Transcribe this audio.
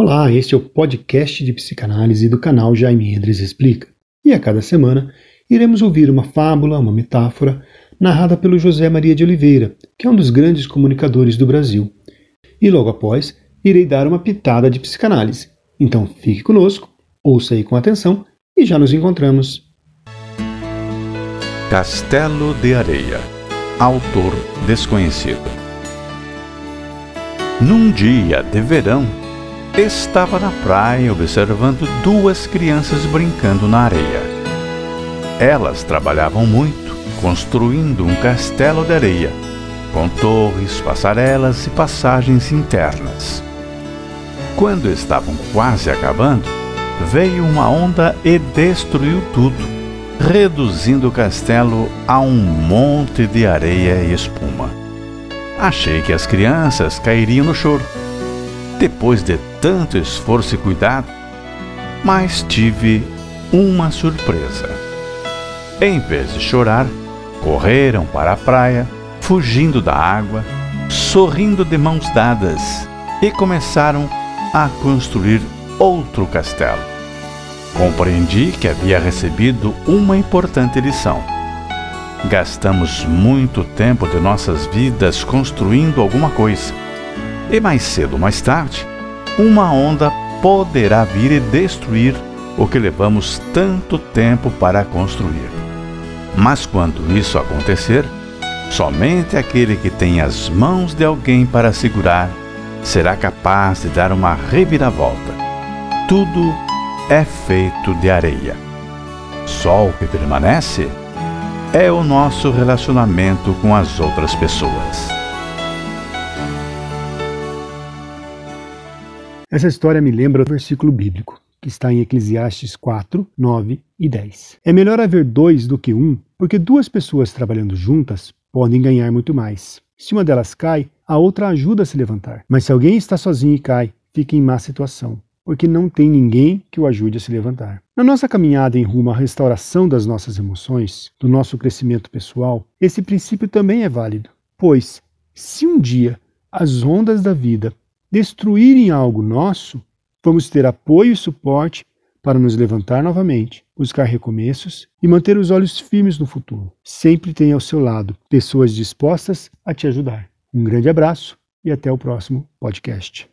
Olá, este é o podcast de psicanálise do canal Jaime Endres Explica. E a cada semana iremos ouvir uma fábula, uma metáfora, narrada pelo José Maria de Oliveira, que é um dos grandes comunicadores do Brasil. E logo após, irei dar uma pitada de psicanálise. Então fique conosco, ouça aí com atenção e já nos encontramos. Castelo de Areia Autor desconhecido Num dia de verão, estava na praia observando duas crianças brincando na areia. Elas trabalhavam muito, construindo um castelo de areia, com torres, passarelas e passagens internas. Quando estavam quase acabando, veio uma onda e destruiu tudo, reduzindo o castelo a um monte de areia e espuma. Achei que as crianças cairiam no choro depois de tanto esforço e cuidado, mas tive uma surpresa. Em vez de chorar, correram para a praia, fugindo da água, sorrindo de mãos dadas e começaram a construir outro castelo. Compreendi que havia recebido uma importante lição. Gastamos muito tempo de nossas vidas construindo alguma coisa e mais cedo ou mais tarde, uma onda poderá vir e destruir o que levamos tanto tempo para construir. Mas quando isso acontecer, somente aquele que tem as mãos de alguém para segurar será capaz de dar uma reviravolta. Tudo é feito de areia. Só o que permanece é o nosso relacionamento com as outras pessoas. Essa história me lembra o versículo bíblico, que está em Eclesiastes 4, 9 e 10. É melhor haver dois do que um, porque duas pessoas trabalhando juntas podem ganhar muito mais. Se uma delas cai, a outra ajuda a se levantar. Mas se alguém está sozinho e cai, fica em má situação, porque não tem ninguém que o ajude a se levantar. Na nossa caminhada em rumo à restauração das nossas emoções, do nosso crescimento pessoal, esse princípio também é válido. Pois, se um dia as ondas da vida destruírem algo nosso, vamos ter apoio e suporte para nos levantar novamente, buscar recomeços e manter os olhos firmes no futuro. Sempre tenha ao seu lado pessoas dispostas a te ajudar. Um grande abraço e até o próximo podcast.